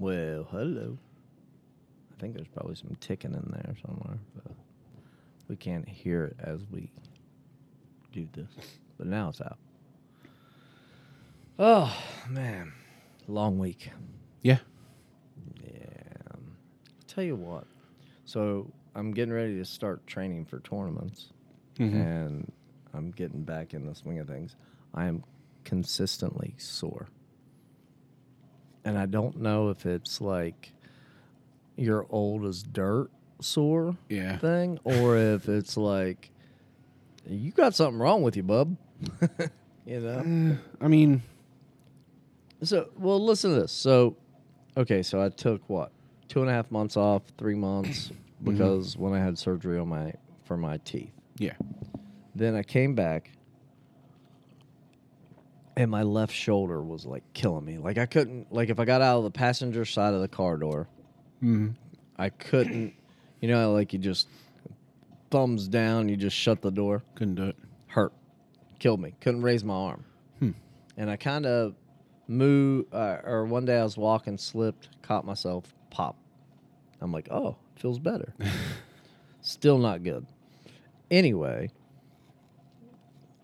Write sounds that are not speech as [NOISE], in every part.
Well, hello. I think there's probably some ticking in there somewhere, but we can't hear it as we do this. But now it's out. Oh man, long week. Yeah. Yeah. Tell you what. So I'm getting ready to start training for tournaments, Mhm. and I'm getting back in the swing of things. I am consistently sore, and I don't know if it's like you're old as dirt sore Yeah. thing, or if it's like you got something wrong with you, bub. [LAUGHS] you know. Uh, I mean, So, well, listen to this. So, okay, so I took what two and a half months off, three months [CLEARS THROAT] mm-hmm. because when I had surgery on my for my teeth. yeah. Then I came back, and my left shoulder was like killing me. Like I couldn't, like if I got out of the passenger side of the car door, Mm-hmm. I couldn't. You know, like you just thumbs down, you just shut the door. Couldn't do it. hurt, killed me. Couldn't raise my arm, Hmm. and I kind of moved. Uh, or one day I was walking, slipped, caught myself, pop. I'm like, oh, feels better. [LAUGHS] Still not good. Anyway,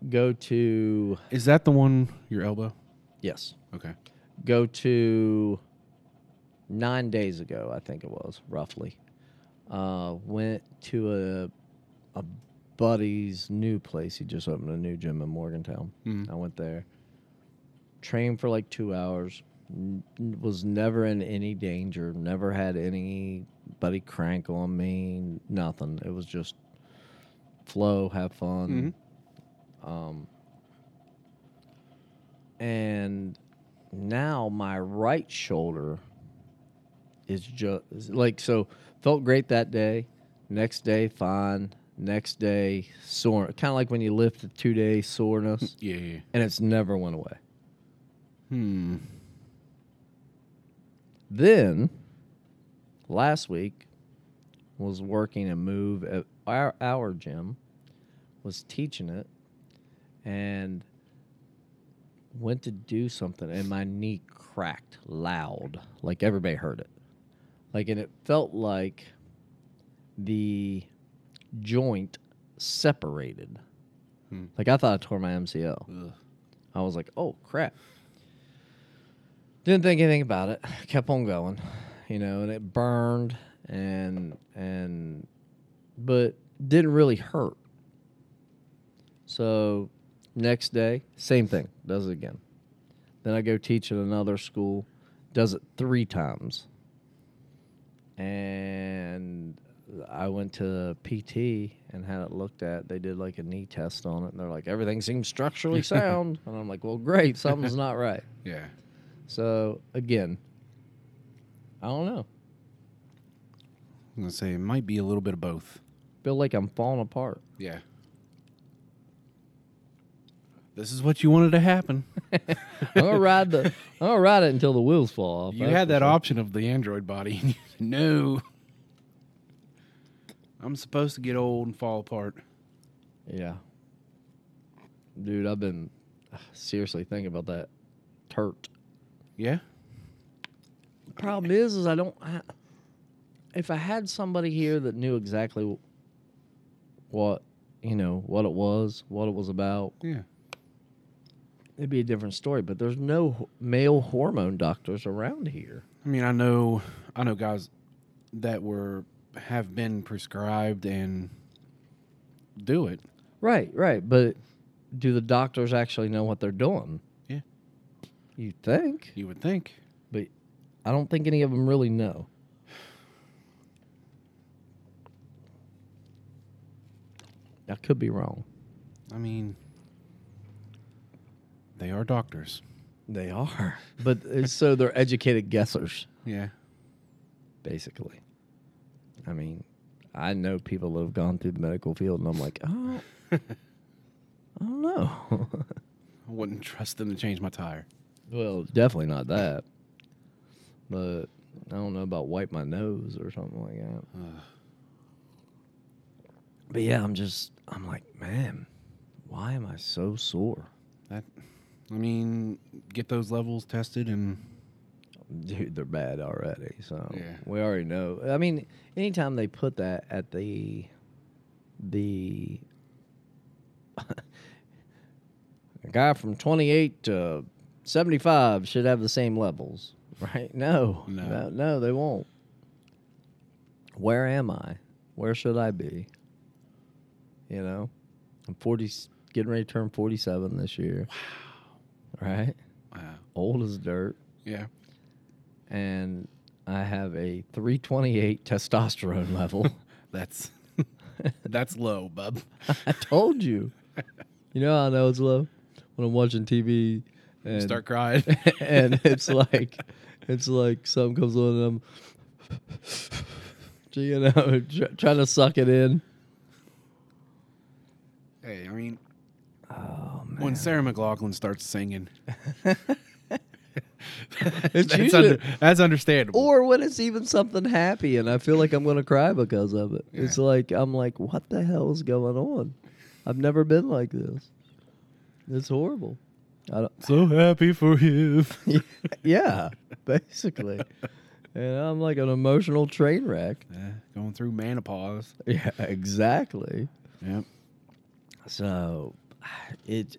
go to Is that the one? Your elbow? yes, Okay. go to nine days ago, I think it was roughly. Uh, went to a a buddy's new place. He just opened a new gym in Morgantown. Mhm. I went there, trained for like two hours. n- Was never in any danger. Never had anybody crank on me. Nothing. It was just flow, have fun. Um, and now my right shoulder is just like so felt great that day next day fine next day sore kind of like when you lift a two day soreness Yeah. yeah. and it's never went away Hmm. then last week was working a move at our, our gym was teaching it and went to do something and my knee cracked loud like everybody heard it like and it felt like the joint separated Hmm. like i thought i tore my mcl Ugh. I was like, oh crap. Didn't think anything about it. [SIGHS] Kept on going, you know, and it burned and and but didn't really hurt. So next day, same thing, does it again. Then I go teach at another school, does it three times. And I went to PT and had it looked at. They did like a knee test on it, and they're like, everything seems structurally [LAUGHS] sound. and I'm like, well, great, something's not right. Yeah. So again, I don't know. I'm gonna say it might be a little bit of both. Feel like I'm falling apart. Yeah. This is what you wanted to happen. [LAUGHS] I'm gonna ride the. I'm gonna ride it until the wheels fall off. You had that sure. option of the android body. and you said, no. I'm supposed to get old and fall apart. Yeah. Dude, I've been seriously thinking about that turt. Yeah. Problem is, is I don't. I, if I had somebody here that knew exactly what you know what it was, what it was about, Yeah. It'd be a different story. But there's no male hormone doctors around here. I mean, I know, I know guys that were have been prescribed and do it. Right, right. But do the doctors actually know what they're doing? Yeah. You think? You would think. But I don't think any of them really know. I could be wrong. I mean, they are doctors. They are. [LAUGHS] But uh, so they're educated guessers, Yeah. basically. I mean, I know people that have gone through the medical field, and I'm like, oh, [LAUGHS] I don't know. I wouldn't trust them to change my tire. well, definitely not that. But I don't know about wipe my nose or something like that. Ugh. But yeah, I'm just, I'm like, man, why am I so sore? That, I mean, get those levels tested and dude, they're bad already. So Yeah. we already know. I mean, anytime they put that at the the [LAUGHS] a guy from 28 to 75 should have the same levels, [LAUGHS] right? No, No. no, no, they won't. Where am I? Where should I be? You know, I'm 40, getting ready to turn 47 this year. Wow. Right? Wow. Old as dirt Yeah. and I have a 328 testosterone level. [LAUGHS] That's that's low, bub. [LAUGHS] I told you. You know how I know it's low when I'm watching TV and Start crying. [LAUGHS] and it's like it's like something comes on and I'm you know tr- trying to suck it in. hey, I mean, man. when Sarah McLachlan starts singing, [LAUGHS] It's that's, usually- under, that's understandable. or when it's even something happy and I feel like I'm going to cry because of it. It's like I'm like what the hell is going on? I've never been like this. It's horrible. I don't, so happy for him. [LAUGHS] yeah, basically. And I'm like an emotional train wreck. Yeah, going through menopause. Yeah, exactly. Yep. So, it,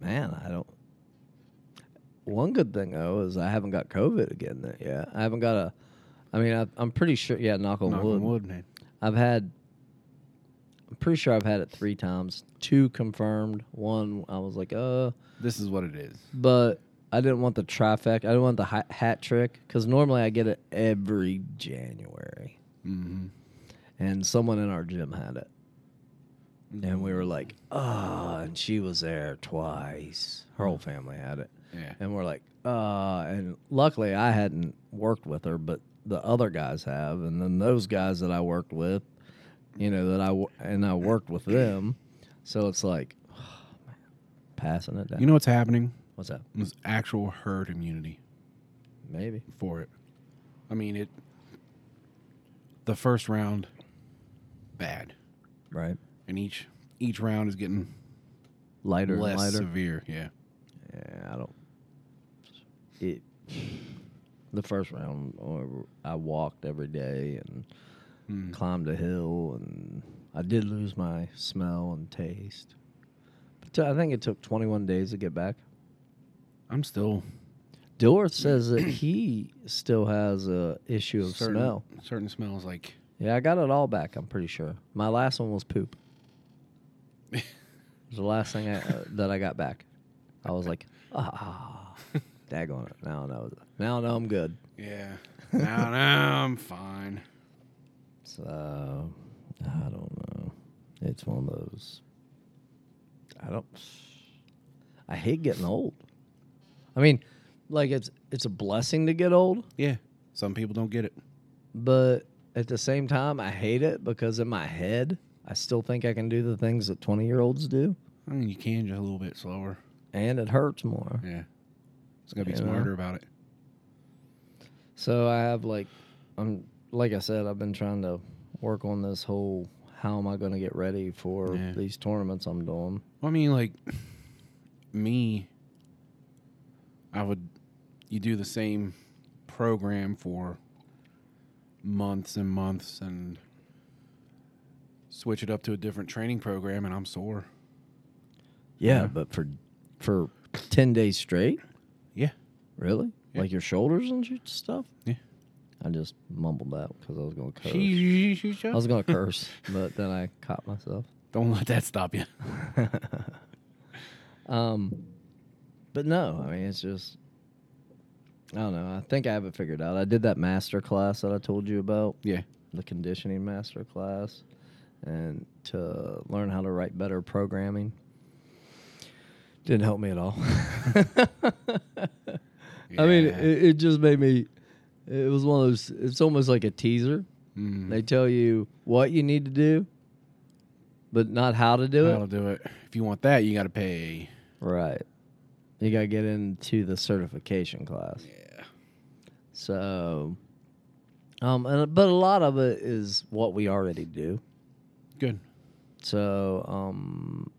man, I don't. One good thing though is I haven't got COVID again yet. I haven't got a. I mean, I, I'm pretty sure. Yeah, knock on Knock wood. on wood, man. I've had. I'm pretty sure I've had it three times. Two confirmed. One, I was like, uh, This is what it is. but I didn't want the trifecta. I didn't want the hat, hat trick because normally I get it every January, Mm-hmm. and someone in our gym had it, and we were like, oh, and she was there twice. Her whole family had it, Yeah. and we're like, uh, and luckily I hadn't worked with her, but the other guys have, and then those guys that I worked with, you know, that I and I worked with them, so it's like, [SIGHS] passing it down. You know what's happening? what's that? There's actual herd immunity Maybe. for it. I mean, it. The first round, bad, Right. And each each round is getting Lighter less and lighter. severe. Yeah. Yeah, I don't. It. The first round, I walked every day and Mm. climbed a hill, and I did lose my smell and taste. But t- I think it took 21 days to get back. I'm still Dilworth says that [CLEARS THROAT] he still has a issue of certain, smell. Certain smells like Yeah, I got it all back. I'm pretty sure. My last one was poop. It was the last thing I, uh, that I got back. I was like, ah, daggone it. Now I know. Now I know I'm good. yeah. now, now I'm fine. So I don't know. It's one of those. I don't. I hate getting old. I mean, like it's it's a blessing to get old, Yeah. Some people don't get it. but at the same time, I hate it because in my head, I still think I can do the things that twenty year olds do, I mean, you can just a little bit slower. and it hurts more. Yeah. Just gotta be You know? smarter about it. So I have like, I'm like I said, I've been trying to work on this whole. How am I going to get ready for Yeah. these tournaments I'm doing? Well, I mean, like [SIGHS] me, I would you do the same program for months and months and switch it up to a different training program, and I'm sore. Yeah, Yeah. but for for ten days straight, Yeah, really, Yeah. like your shoulders and stuff. Yeah. I just mumbled that because I was going to curse. I was going to curse, but then I caught myself. Don't let that stop you. [LAUGHS] Um, but no, I mean it's just I don't know. I think I have it figured out. I did that master class that I told you about, Yeah, the conditioning master class, and to learn how to write better programming. Didn't help me at all. [LAUGHS] I mean, it, it just made me. It was one of those. It's almost like a teaser. Mm. They tell you what you need to do, but not how to do That'll it. do it. If you want that, you got to pay. Right. You got to get into the certification class. Yeah. So, um, and, but a lot of it is what we already do. Good. So, um,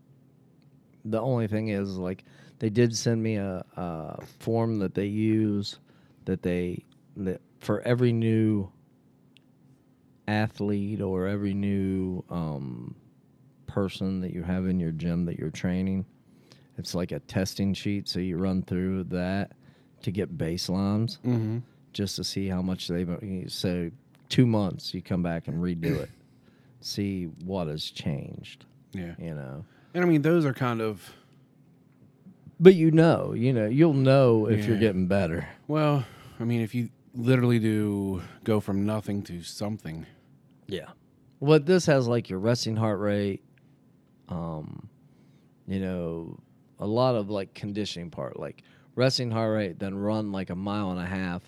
the only thing is like they did send me a, a form that they use that they that for every new athlete or every new um, person that you have in your gym that you're training, it's like a testing sheet. So you run through that to get baselines Mm-hmm. just to see how much they've. So two months, you come back and redo it, see what has changed. Yeah. You know, And I mean, those are kind of but you know, you know, you'll know if you're getting better. well. I mean, if you literally do go from nothing to something, Yeah. What this has like your resting heart rate, um, you know, a lot of like conditioning part, like resting heart rate, then run like a mile and a half,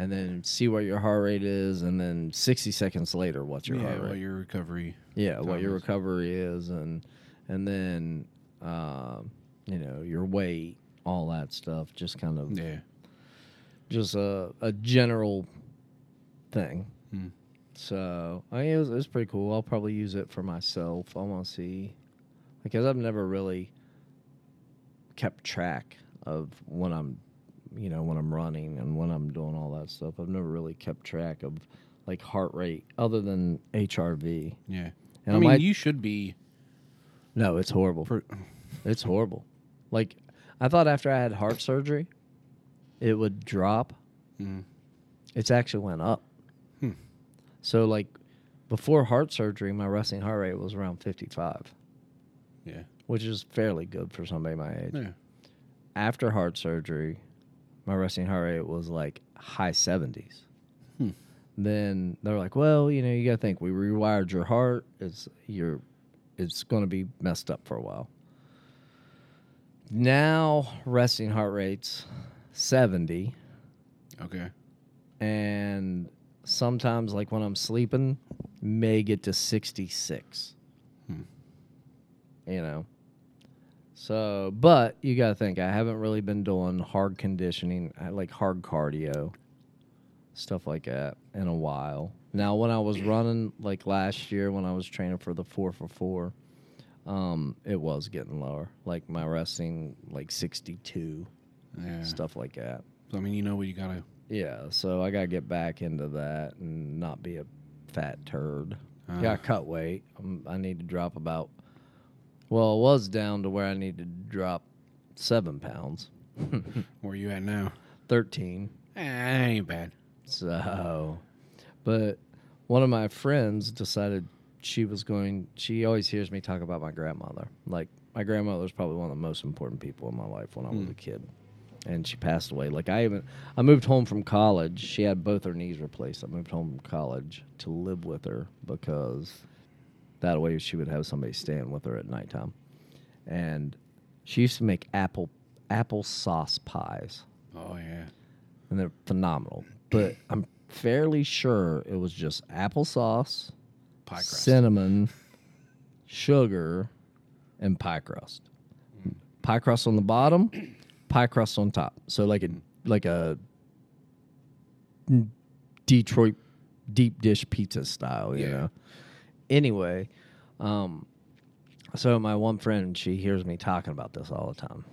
and then see what your heart rate is, and then sixty seconds later, what's your yeah, heart rate? what your recovery. yeah, what your recovery is, and and then um, you know your weight, all that stuff, just kind of Yeah. just a, a general thing. Hmm. So I mean, it was, it was pretty cool. I'll probably use it for myself. I want to see because I've never really kept track of when I'm, you know, when I'm running and when I'm doing all that stuff. I've never really kept track of like heart rate other than HRV. Yeah. And I I mean, might- you should be. No, it's horrible. For, It's horrible. Like I thought after I had heart surgery, it would drop. mm, It's actually went up. Hmm. So like before heart surgery, my resting heart rate was around 55, yeah. which is fairly good for somebody my age. Yeah. After heart surgery, my resting heart rate was like high 70s. Hmm. Then they're like, "Well, you know, you got to think we rewired your heart. It's your it's going to be messed up for a while." Now, resting heart rate's 70 Okay. and sometimes like when I'm sleeping, may get to 66. Hmm. You know. So, but you got to think I haven't really been doing hard conditioning, uh, like hard cardio, stuff like that in a while. Now, when I was running like last year when I was training for the 4 for 4, um it was getting lower. Like my resting like 62, Yeah. stuff like that. So, I mean, you know what you gotta. Yeah, so I gotta get back into that and not be a fat turd. Uh, Got to cut weight. Um, I need to drop about. Well, it was down to where I need to drop seven pounds, [LAUGHS] Where you at now? thirteen. Eh, ain't bad. So, but one of my friends decided she was going. She always hears me talk about my grandmother. Like my grandmother was probably one of the most important people in my life when I was Hmm. a kid, and she passed away. Like I even I moved home from college. She had both her knees replaced. I moved home from college to live with her because that way she would have somebody staying with her at nighttime, and she used to make apple apple sauce pies Oh yeah. and they're phenomenal. But [CLEARS THROAT] I'm fairly sure it was just applesauce, Pie crust. cinnamon, sugar, and pie crust. Mm. Pie crust on the bottom, [CLEARS THROAT] pie crust on top. So like a like a Detroit deep dish pizza style, you Yeah. know. Anyway, um, so my one friend, she hears me talking about this all the time,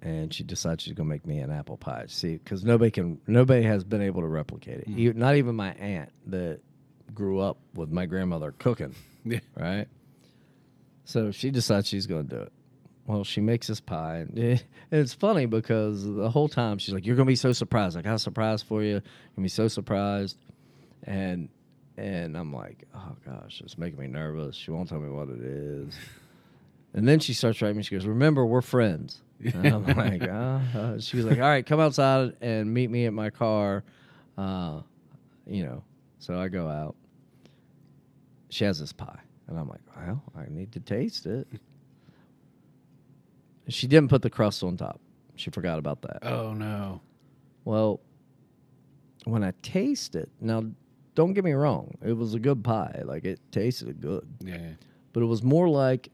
and she decides she's gonna make me an apple pie. See, because nobody can, nobody has been able to replicate it. E- Not even my aunt that grew up with my grandmother cooking, [LAUGHS] Yeah. right? So she decides she's gonna do it. Well, she makes this pie, and and it's funny because the whole time she's like, "You're gonna be so surprised! I got a surprise for you. You're gonna be so surprised," and and I'm like, "Oh gosh, it's making me nervous. She won't tell me what it is." And then she starts writing me. She goes, "Remember, we're friends." And I'm [LAUGHS] like, uh, uh, she was like, "All right, come outside and meet me at my car." Uh, you know, so I go out. She has this pie, and I'm like, "Well, I need to taste it." She didn't put the crust on top. She forgot about that. Oh no. Well, when I taste it, now don't get me wrong, it was a good pie. Like it tasted good, Yeah. but it was more like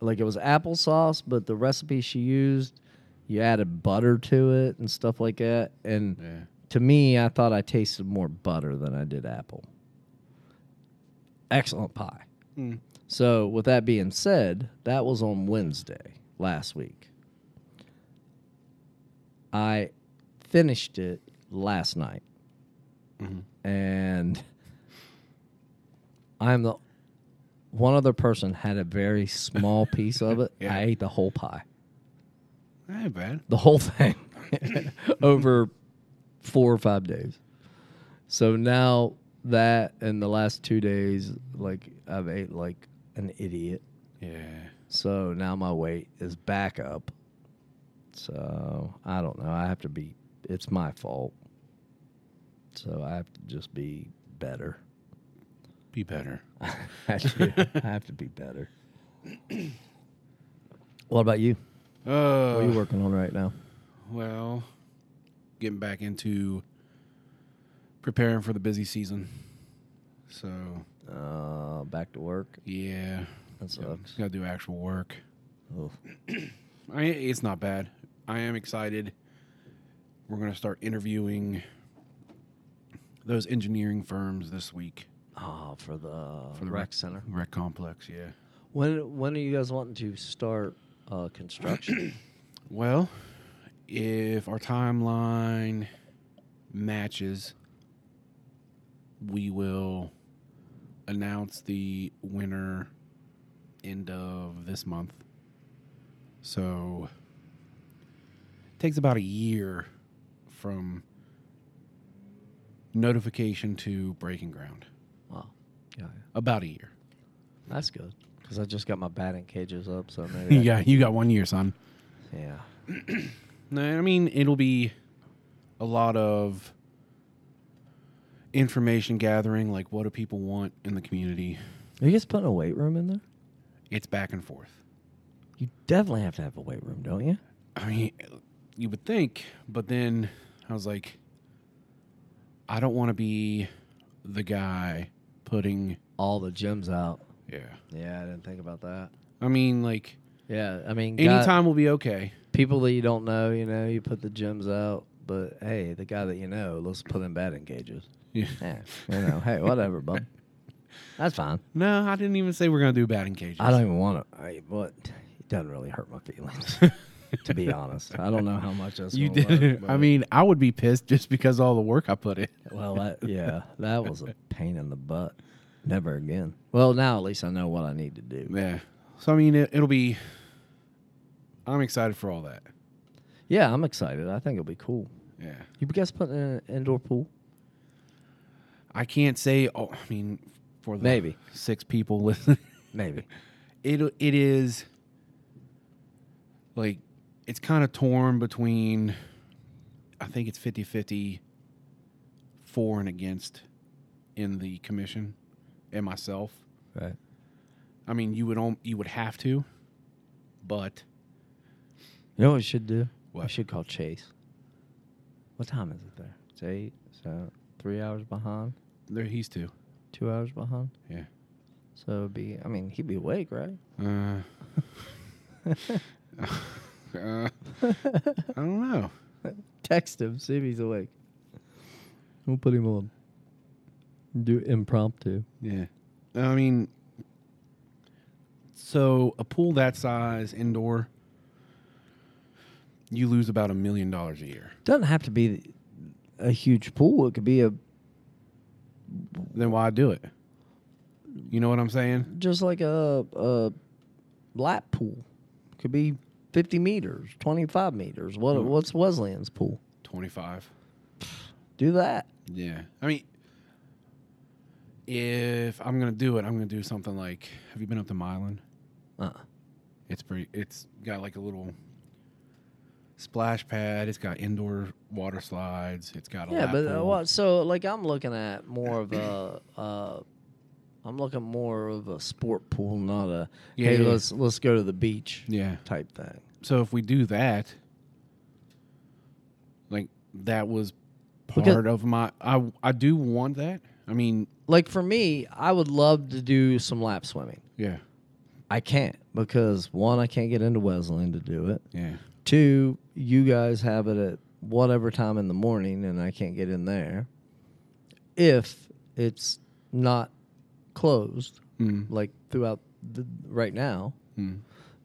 like it was applesauce, but the recipe she used, you added butter to it and stuff like that. And Yeah. to me, I thought I tasted more butter than I did apple. Excellent pie. Mm. So, with that being said, that was on Wednesday last week. I finished it last night, Mhm. And I'm the one other person had a very small [LAUGHS] piece of it. Yeah. I ate the whole pie, That ain't bad. the whole thing, [LAUGHS] over four or five days. So now that in the last two days, like I've ate like an idiot. Yeah. So now my weight is back up. So I don't know. I have to be. It's my fault. So I have to just be better. Be better. [LAUGHS] I have to, I have to be better. [CLEARS THROAT] what about you? Uh, What are you working on right now? Well, getting back into preparing for the busy season. So Uh, back to work. yeah, That sucks. Got to do actual work. Ugh. [CLEARS THROAT] I, it's not bad. I am excited. We're gonna start interviewing those engineering firms this week Oh, for the For the rec rec- center. rec complex. Yeah. When when are you guys wanting to start uh, construction? [CLEARS THROAT] Well, if our timeline matches, we will announce the winner end of this month. So it takes about a year from notification to breaking ground. wow. Yeah, About a year. that's good. Because I just got my batting cages up, so maybe. [LAUGHS] I yeah, you got one year, son. yeah. [CLEARS THROAT] No, I mean it'll be a lot of information gathering, like what do people want in the community. Are you guys putting a weight room in there? It's back and forth. You definitely have to have a weight room, don't you? I mean, you would think, but then I was like, I don't want to be the guy putting. All the gems out. Yeah. Yeah, I didn't think about that. I mean, like Yeah, I mean, guy- anytime will be okay. people that you don't know, you know, you put the gems out, but hey, the guy that you know, let's put in batting cages. Yeah. Yeah, you know, hey, whatever, bub. [LAUGHS] That's fine. No, I didn't even say we're gonna do batting cages. I don't even want to. What? It doesn't really hurt my feelings, [LAUGHS] to be honest. I don't know how much that's. You did. work, I mean, I would be pissed just because all the work I put in. well, that, yeah, that was a pain in the butt. Never again. Well, now at least I know what I need to do. Yeah. So I mean, it, it'll be. I'm excited for all that. Yeah, I'm excited. I think it'll be cool. Yeah. You guys putting in an indoor pool? I can't say. Oh, I mean, for the Maybe. six people [LAUGHS] listening, Maybe. it it is like it's kind of torn between. I think it's 50-50 for and against in the commission and myself. Right. I mean, you would om- you would have to, but You know what we should do? We What? should call Chase. What time is it there? It's eight. So three hours behind. there he's two. Two hours behind. Yeah. So it'd be. I mean, he'd be awake, right? Uh, [LAUGHS] [LAUGHS] uh, [LAUGHS] I don't know. Text him, see if he's awake. We'll put him on. Do impromptu. Yeah. I mean, so a pool that size indoor, you lose about a million dollars a year. Doesn't have to be a huge pool. It could be a Then why do it? You know what I'm saying? just like a a lap pool. Could be fifty meters, twenty five meters. What Hmm. what's Wesleyan's pool? 25. Do that. Yeah. I mean, if I'm going to do it, I'm going to do something like have you been up to Milan? Uh. It's pretty, it's got like a little splash pad. It's got indoor water slides. It's got a Yeah, but uh, what? So like I'm looking at more of a. Uh, I'm looking more of a sport pool, not a Yeah, hey yeah. let's let's go to the beach Yeah. type thing. So if we do that, like that was part Because- of my. I I do want that. I mean, Like for me, I would love to do some lap swimming. yeah, I can't because one, I can't get into Wesleyan to do it. yeah, Two, you guys have it at whatever time in the morning, and I can't get in there. If it's not closed, mm, like throughout the, right now, mm.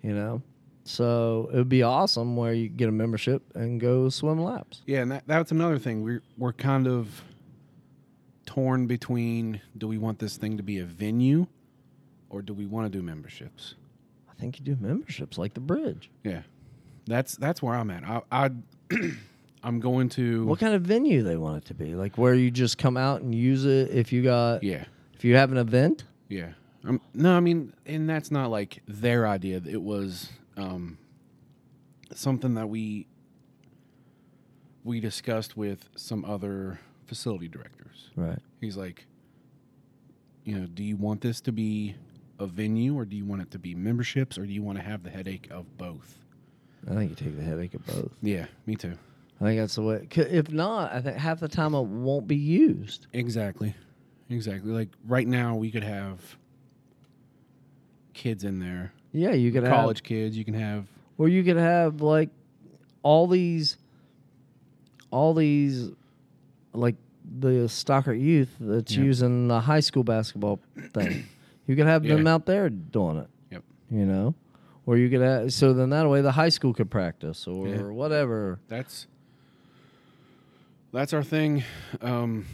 you know. So it would be awesome where you get a membership and go swim laps. Yeah, and that, that's another thing. We're we're kind of torn between do we want this thing to be a venue or do we want to do memberships? I think you do memberships like the bridge. Yeah. That's that's where I'm at. I I [CLEARS THROAT] I'm going to What kind of venue they want it to be? Like where you just come out and use it if you got Yeah. if you have an event? Yeah. Um, no, I mean, and that's not like their idea. It was um, something that we we discussed with some other facility directors. Right. He's like, you know, do you want this to be a venue or do you want it to be memberships or do you want to have the headache of both? I think you take the headache of both. Yeah, me too. I think that's the way. If not, I think half the time it won't be used. Exactly. Exactly. Like right now, we could have kids in there, Yeah, you could have college kids. You can have have, or you could have like all these, all these, like the Stockard youth that's Yeah. using the high school basketball thing. [CLEARS THROAT] You could have them out there doing it. Yep. You know, or you could have, so then that way the high school could practice or Yeah. whatever. that's that's our thing. Um,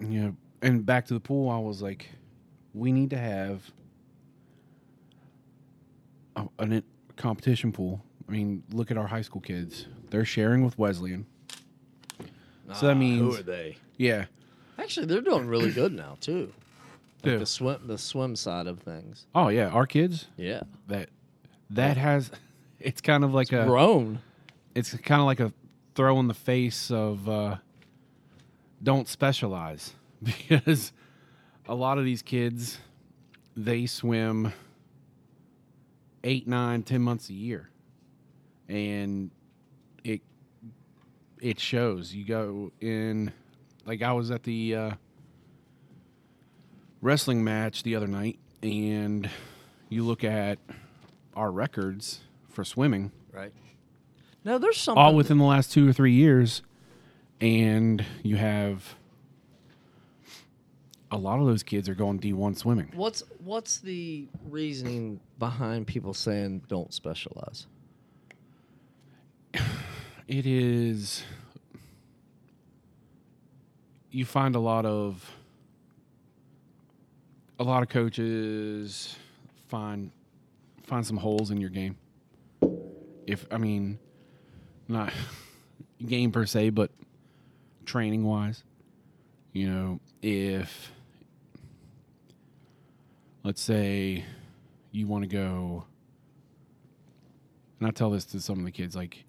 you know, and back to the pool, I was like, we need to have a, a competition pool. I mean, look at our high school kids; they're sharing with Wesleyan. So that Ah, means- who are they? Yeah, Actually, they're doing really good now too. Like Yeah. the swim, the swim side of things. Oh yeah, our kids Yeah, that that has [LAUGHS] it's kind of like a grown. it's kind of like a throw in the face of uh, don't specialize [LAUGHS] because a lot of these kids they swim eight nine ten months a year and it it shows you go in like i was at the uh, wrestling match the other night and you look at our records for swimming Right. Now there's something. all within the last two or three years, and you have a lot of those kids are going D one swimming. What's what's the reasoning behind people saying don't specialize? [SIGHS] It is you find a lot of a lot of coaches find find some holes in your game. If I mean, not [LAUGHS] game per se, but training wise. You know, if let's say you want to go, and I tell this to some of the kids, like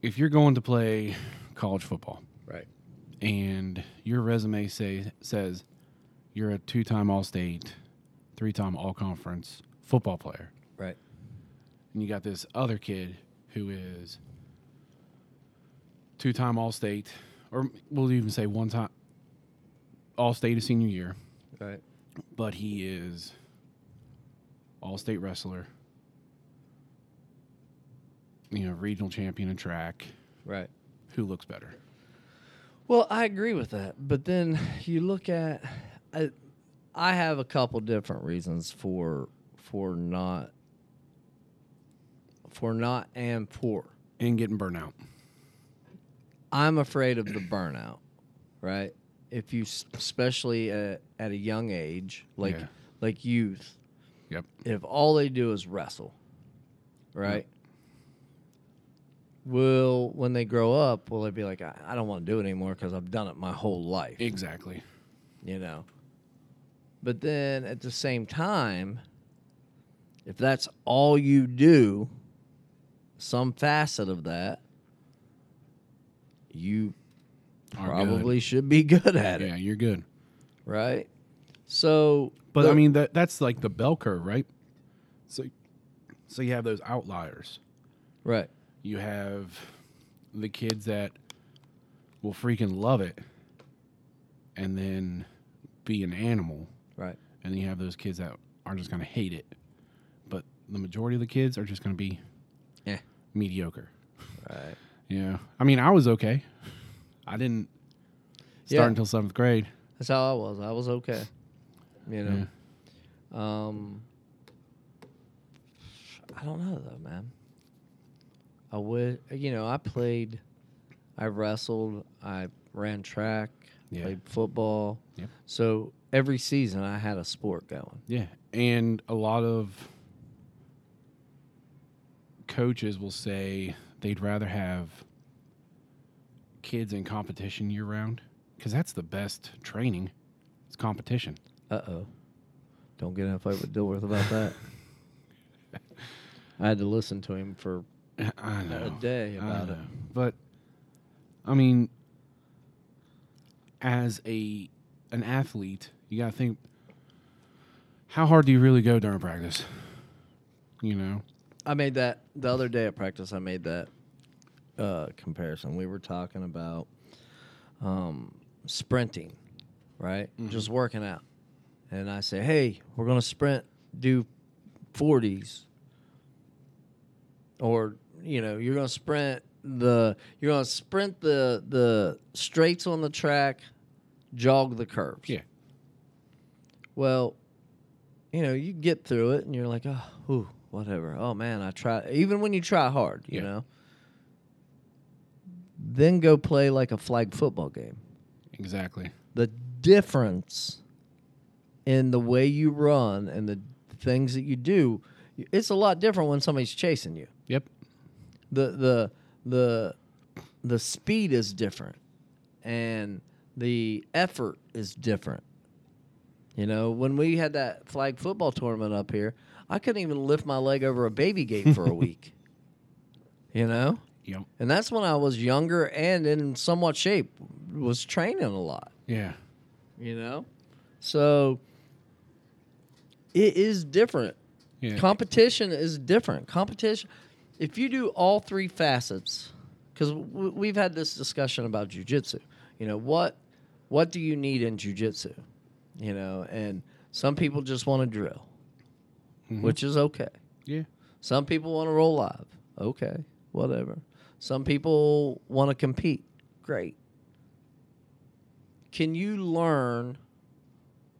if you're going to play college football Right. and your resume say says you're a two-time All-State, three-time All-Conference football player, Right. and you got this other kid who is two-time All-State, or we'll even say one-time All-State a senior year, Right. But he is All-State wrestler, you know, regional champion in track. Right. Who looks better? Well, I agree with that, but then you look at, I, I have a couple different reasons for for not for not and for. And getting burnout. I'm afraid of the burnout, right? If you, especially at, at a young age, like Yeah. like youth, Yep. if all they do is wrestle, right? Will when they grow up, will they be like, I, I don't want to do it anymore because I've done it my whole life, Exactly. you know? But then at the same time, if that's all you do, some facet of that, you Are good. probably should be [LAUGHS] good at it. Yeah, you're good. right? So, But the- I mean that that's like the bell curve, right? So so you have those outliers. right, You have the kids that will freaking love it and then be an animal. right, And then you have those kids that are just gonna hate it. But the majority of the kids are just gonna be Eh. mediocre. right. Yeah. I mean I was okay. I didn't start Yeah. until seventh grade. That's how I was. I was okay. You know. Um I don't know though, man. I would, you know, I played, I wrestled, I ran track, Yeah. played football. Yep. So every season I had a sport going. Yeah, and a lot of coaches will say they'd rather have kids in competition year round because that's the best training. It's competition. Uh oh. Don't get in a fight with Dilworth about that. [LAUGHS] I had to listen to him for I know. a day I about it. But I mean, as a an athlete, you gotta think how hard do you really go during practice? You know? I made that the other day at practice. I made that uh, comparison. We were talking about um, sprinting, right? Just working out, and I say, "Hey, we're gonna sprint, do forties, or you know, you're gonna sprint the you're gonna sprint the the straights on the track, jog the curves." Yeah. Well, you know, you get through it and you're like, oh, ooh, whatever. Oh man, I try. Even when you try hard, you Yeah. know. Then go play like a flag football game. Exactly. The difference in the way you run and the things that you do, it's a lot different when somebody's chasing you. Yep. The the the the speed is different, and the effort is different. You know, when we had that flag football tournament up here, I couldn't even lift my leg over a baby gate for a [LAUGHS] week. You know? Yep. And that's when I was younger and in somewhat shape, was training a lot, Yeah. you know? So it is different. Yeah. Competition is different. Competition, if you do all three facets, because w- we've had this discussion about jujitsu. You know what? What do you need in jujitsu? You know, and some people just want to drill, Mhm. which is okay. yeah. Some people want to roll live. Okay, whatever. Some people want to compete. Great. Can you learn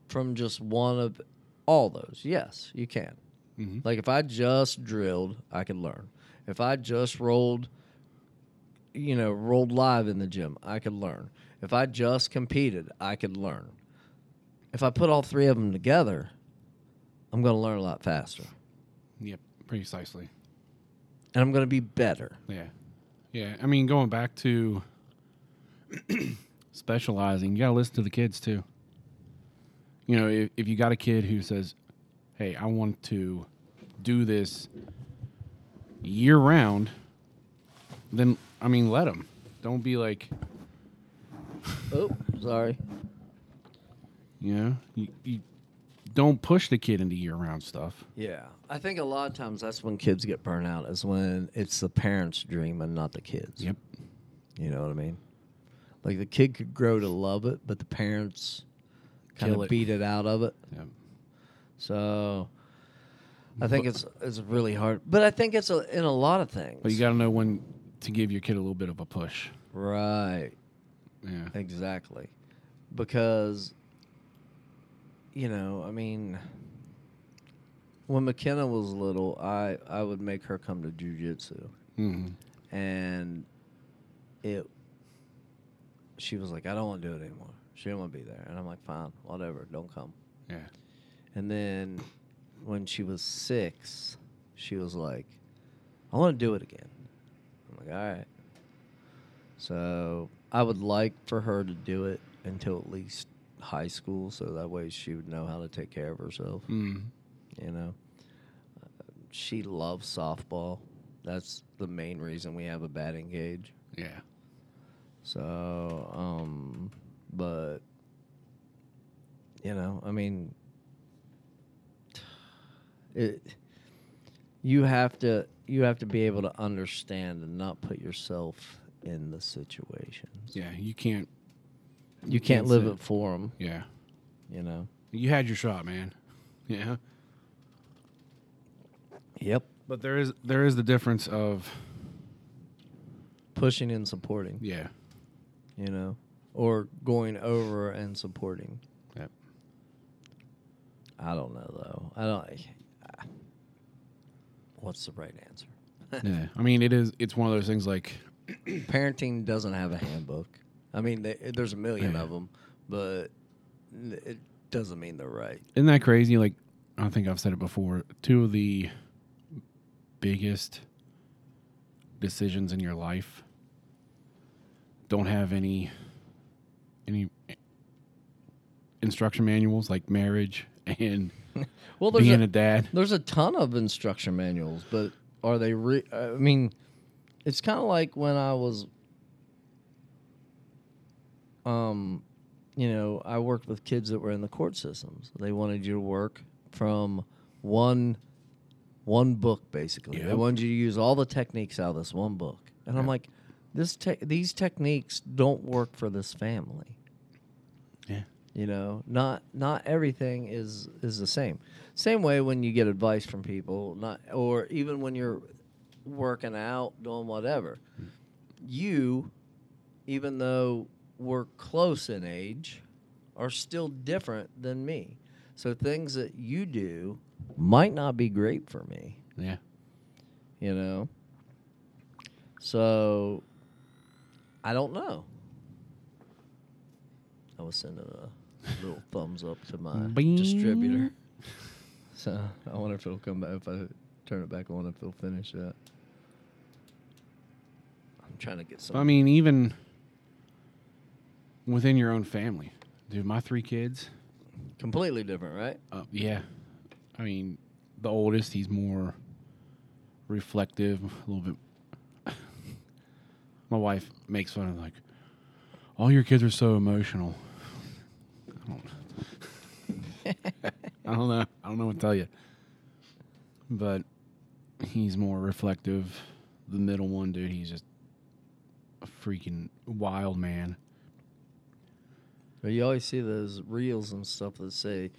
from just one of all those? Yes, you can. Mhm. Like if I just drilled, I could learn. If I just rolled, you know, rolled live in the gym, I could learn. If I just competed, I could learn. If I put all three of them together, I'm going to learn a lot faster Yep. Precisely. and I'm going to be better. Yeah. Yeah. I mean, going back to [CLEARS THROAT] specializing, you got to listen to the kids too. You know, if, if you got a kid who says, hey, I want to do this year round, then, I mean, let them. Don't be like, Oh, sorry. you know, you, you don't push the kid into year round stuff. Yeah, I think a lot of times that's when kids get burnt out is when it's the parents' dream and not the kids. Yep. You know what I mean? Like the kid could grow to love it, but the parents kind Kill of it. beat it out of it. Yep. So I think it's it's really hard, but I think it's a, in a lot of things. But you got to know when to give your kid a little bit of a push. right, Yeah. exactly, because you know, I mean, when McKenna was little, I I would make her come to jujitsu. hmm and it she was like i don't want to do it anymore. She didn't want to be there. And i'm like fine whatever don't come. Yeah. and then when she was six she was like i want to do it again. I'm like all right. So i would like for her to do it until at least high school so that way she would know how to take care of herself Mm. you know Uh, she loves softball that's the main reason we have a batting cage Yeah. so um but you know i mean it you have to you have to be able to understand and not put yourself in the situations Yeah. You can't. You can't live it for them Yeah. you know You had your shot, man. Yeah. yep But there is there is the difference of pushing and supporting yeah. you know or going over and supporting Yep. I don't know though. I don't. what's the right answer? [LAUGHS] yeah. I mean, it is. It's one of those things like Parenting doesn't have a handbook. I mean, they, there's a million Yeah. of them, but it doesn't mean they're right. Isn't that crazy? Like, I think I've said it before. Two of the biggest decisions in your life don't have any any instruction manuals, like marriage and [LAUGHS] Well, there's being a, a dad. there's a ton of instruction manuals, but are they? Re- I mean, it's kind of like when I was, um, you know, I worked with kids that were in the court systems. They wanted you to work from one one book basically. They wanted you to use all the techniques out of this one book, and I'm like, this te- these techniques don't work for this family. Yeah. You know, not not everything is is the same. Same way when you get advice from people, not or even when you're working out, doing whatever. You, even though we're close in age, are still different than me. So things that you do might not be great for me, Yeah. you know. So I don't know. I was sending a little [LAUGHS] thumbs up to my Bing. distributor. So I wonder if it'll come back if I turn it back on if it'll finish that. I'm trying to get some. I mean, even within your own family, dude. My three kids. completely different, right? Uh, yeah. I mean, the oldest, he's more reflective, a little bit. My wife makes fun of like, all your kids are so emotional. I don't, [LAUGHS] I don't know. I don't know what to tell you. But he's more reflective. The middle one, dude, he's just a freaking wild man. You always see those reels and stuff that say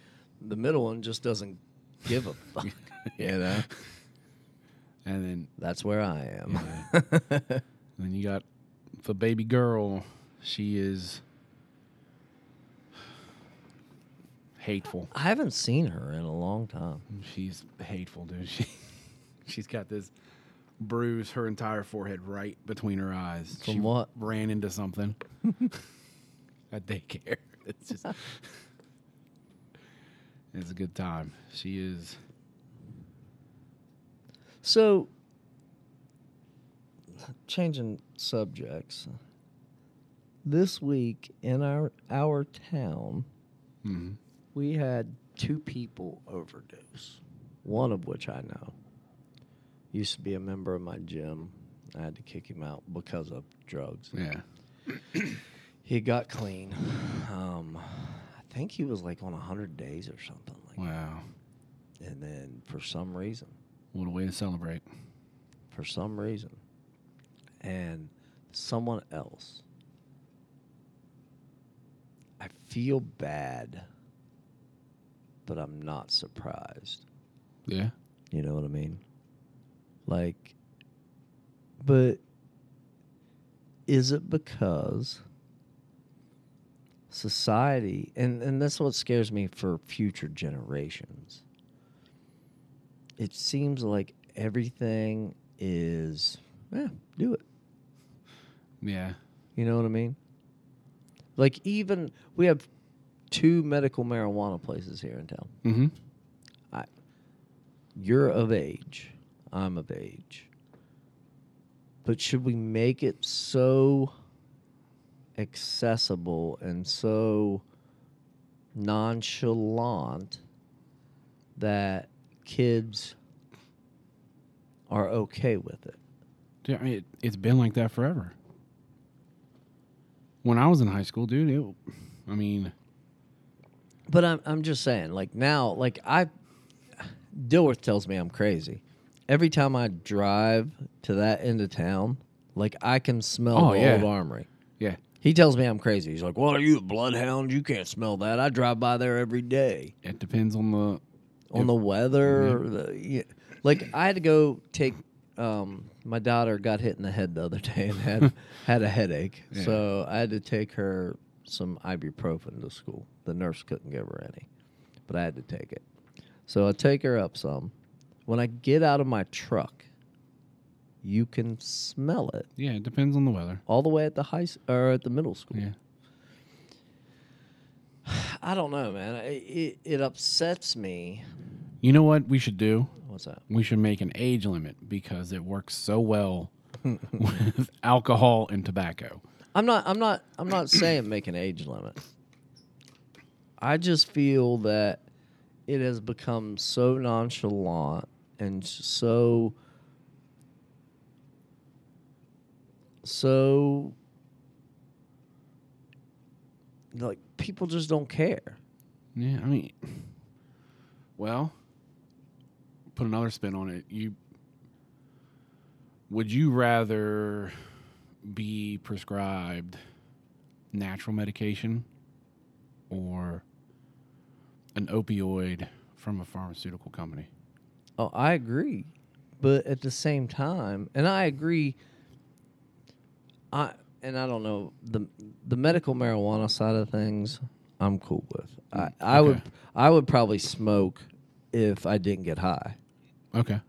the middle one just doesn't give a [LAUGHS] fuck. you know, And then that's where I am. And [LAUGHS] then you got the baby girl. She is hateful. I haven't seen her in a long time. She's hateful, dude. [LAUGHS] She she's got this bruise, her entire forehead right between her eyes. From she what? Ran into something [LAUGHS] at daycare. [LAUGHS] It's just [LAUGHS] it's a good time. She is So, changing subjects. This week in our our town, mhm. we had two people overdose. One of which I know. Used to be a member of my gym. I had to kick him out because of drugs. yeah. [CLEARS THROAT] He got clean. Um, I think he was like on 100 days or something like Wow. that. And then for some reason, What a way to celebrate. for some reason, and someone else, I feel bad, but I'm not surprised. Yeah. You know what I mean? Like, but is it because society, and, and that's what scares me for future generations? It seems like everything is, yeah, do it. Yeah. You know what I mean? Like, even we have two medical marijuana places here in town. Mm-hmm. you're of age, I'm of age. But should we make it so accessible and so nonchalant that kids are okay with it? Dude, I mean, it, it's been like that forever. When I was in high school, dude, it, I mean, But I'm I'm just saying, like now, like I Dilworth tells me I'm crazy. Every time I drive to that end of town, like I can smell Oh, the yeah. old armory. Yeah, He tells me I'm crazy. He's like, "What are you, a bloodhound? You can't smell that. I drive by there every day." it depends on the. On If- the weather, the, yeah. like I had to go take. Um, my daughter got hit in the head the other day and had [LAUGHS] had a headache, Yeah. so I had to take her some ibuprofen to school. The nurse couldn't give her any, but I had to take it. So I take her up some, when I get out of my truck, you can smell it Yeah, it depends on the weather. all the way at the high s- or at the middle school. Yeah. [SIGHS] I don't know, man. It, it, it upsets me. You know what we should do? What's that? We should make an age limit because it works so well [LAUGHS] with alcohol and tobacco. I'm not. I'm not. I'm not [COUGHS] saying make an age limit. I just feel that it has become so nonchalant and so so like people just don't care. Yeah, I mean, well, put another spin on it. You would you rather be prescribed natural medication or an opioid from a pharmaceutical company? Oh, I agree. But at the same time, and I agree I and I don't know the the medical marijuana side of things I'm cool with. I, I would. I would probably smoke if I didn't get high. Okay.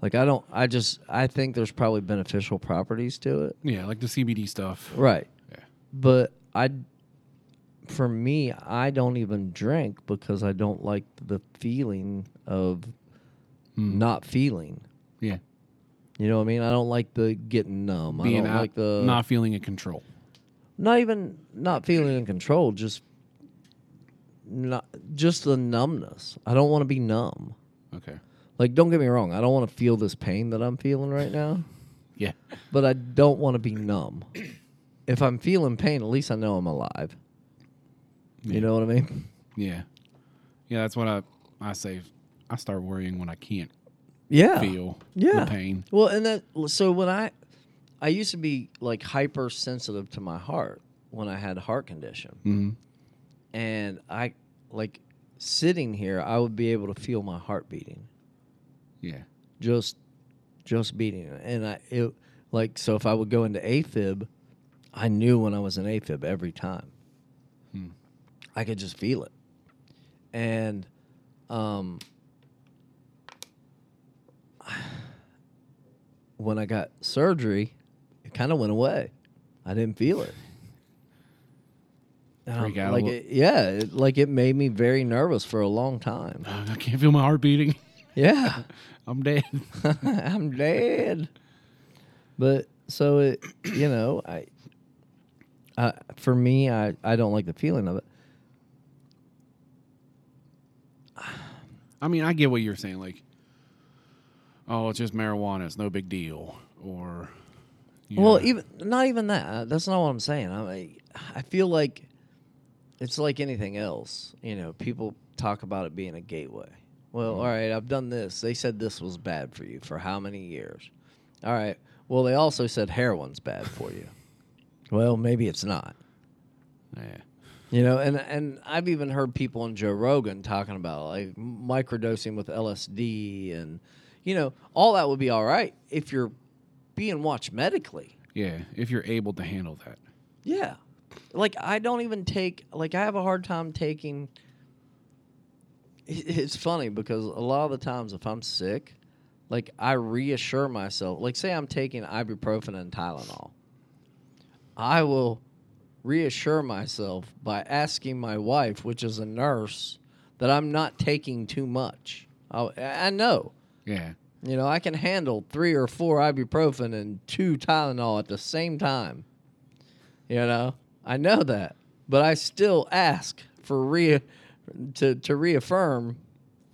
Like I don't I just I think there's probably beneficial properties to it. Yeah, like the CBD stuff. Right. Yeah. But I for me, I don't even drink because I don't like the feeling of Hmm. not feeling. Yeah. You know what I mean? I don't like the getting numb. I Being don't out, like the not feeling in control. not even not feeling in control, just not just the numbness. I don't want to be numb. Okay. Like don't get me wrong, I don't want to feel this pain that I'm feeling right now, [LAUGHS] Yeah. but I don't want to be numb. If I'm feeling pain, at least I know I'm alive. Yeah. You know what I mean? Yeah. Yeah, that's what I I say. I start worrying when I can't Yeah. feel Yeah. the pain. Well, and that so when I I used to be like hypersensitive to my heart when I had heart condition. hmm and I like sitting here, I would be able to feel my heart beating, Yeah. just just beating, and I it like so if I would go into AFib, I knew when I was in AFib every time. Hmm. I could just feel it, and um, when I got surgery, it kind of went away. I didn't feel it. And Freak I'm- out like it, yeah, it, like it made me very nervous for a long time. I can't feel my heart beating. [LAUGHS] Yeah, [LAUGHS] I'm dead. [LAUGHS] I'm dead. But so it, you know, I, uh, for me, I I don't like the feeling of it. I mean, I get what you're saying. Like, oh, it's just marijuana. It's no big deal. Or, Well, know, even not even that. Uh, that's not what I'm saying. I I feel like it's like anything else. You know, people talk about it being a gateway. Well, mm-hmm. all right, I've done this. They said this was bad for you for how many years? All right. Well, they also said heroin's bad for you. Well, maybe it's not. yeah. You know, and and I've even heard people on Joe Rogan talking about like microdosing with LSD and you know, all that would be all right if you're being watched medically. Yeah. If you're able to handle that. Yeah. Like I don't even take like I have a hard time taking it's funny because a lot of the times if I'm sick, like I reassure myself, like say I'm taking ibuprofen and Tylenol. I will reassure myself by asking my wife, which is a nurse, that I'm not taking too much. Oh, I, I know. Yeah. You know, I can handle three or four ibuprofen and two Tylenol at the same time. You know, I know that, but I still ask for re to to reaffirm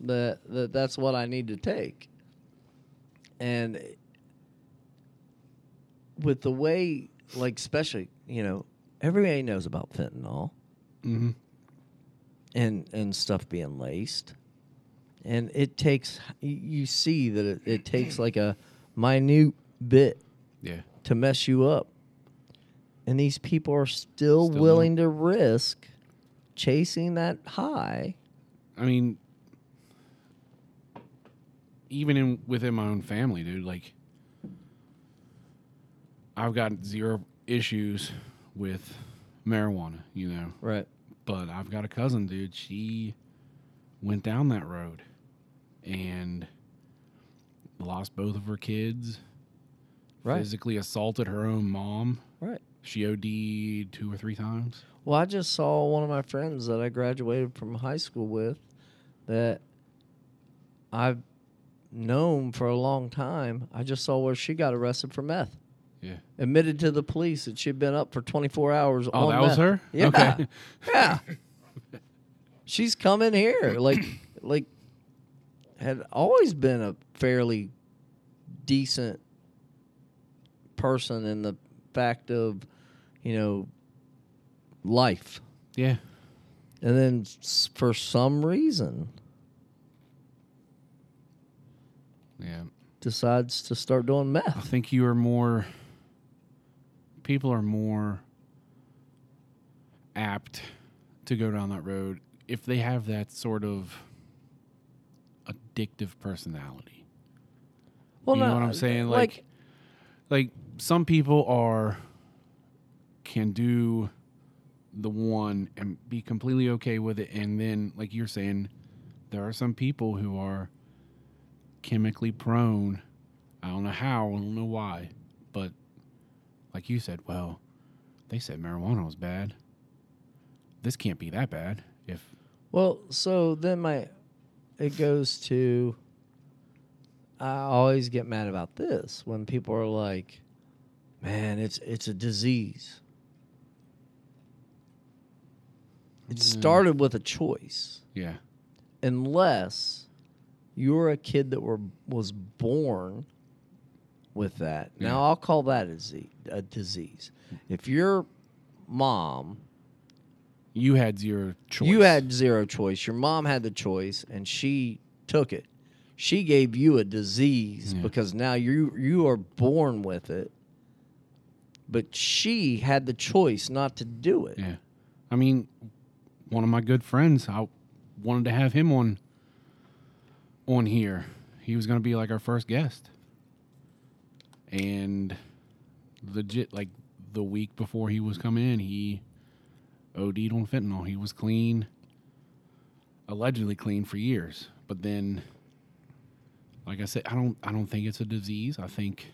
that that that's what I need to take. And with the way, like, especially, you know, everybody knows about fentanyl hmm and and stuff being laced and it takes you- see that it, it takes like a minute bit Yeah. to mess you up and these people are still, Still willing to risk chasing that high I mean, even in within my own family, dude. Like, I've got zero issues with marijuana, you know. right But I've got a cousin, dude. She went down that road, and lost both of her kids. Right. Physically assaulted her own mom. Right. She OD'd two or three times. Well, I just saw one of my friends that I graduated from high school with that I've known for a long time. I just saw where she got arrested for meth. Yeah. Admitted to the police that she'd been up for 24 hours. Oh, on that was her? Yeah. Okay. Yeah. [LAUGHS] She's come in here like like had always been a fairly decent person in the fact of, you know, life. Yeah. And then s- for some reason Yeah. decides to start doing meth. I meth. think you are more. People are more apt to go down that road if they have that sort of addictive personality. Well, you know what I'm uh, saying? Like, like some people are can do the one and be completely okay with it, and then, like you're saying, there are some people who are chemically prone. I don't know how, I don't know why, but like you said, well, they said marijuana was bad. This can't be that bad. If Well, so then my it goes to I always get mad about this when people are like, "Man, it's it's a disease." It Mm. started with a choice. yeah, Unless you're a kid that were was born with that. Yeah. Now I'll call that a disease, a disease. If your mom you had zero choice. you had zero choice. Your mom had the choice, and she took it. She gave you a disease Yeah. because now you you are born with it. But she had the choice not to do it. Yeah. I mean, one of my good friends, I wanted to have him on on here. He was going to be like our first guest. And legit like the week before he was coming in, he OD'd on fentanyl. He was clean, allegedly clean for years. But then like I said, I don't I don't think it's a disease. I think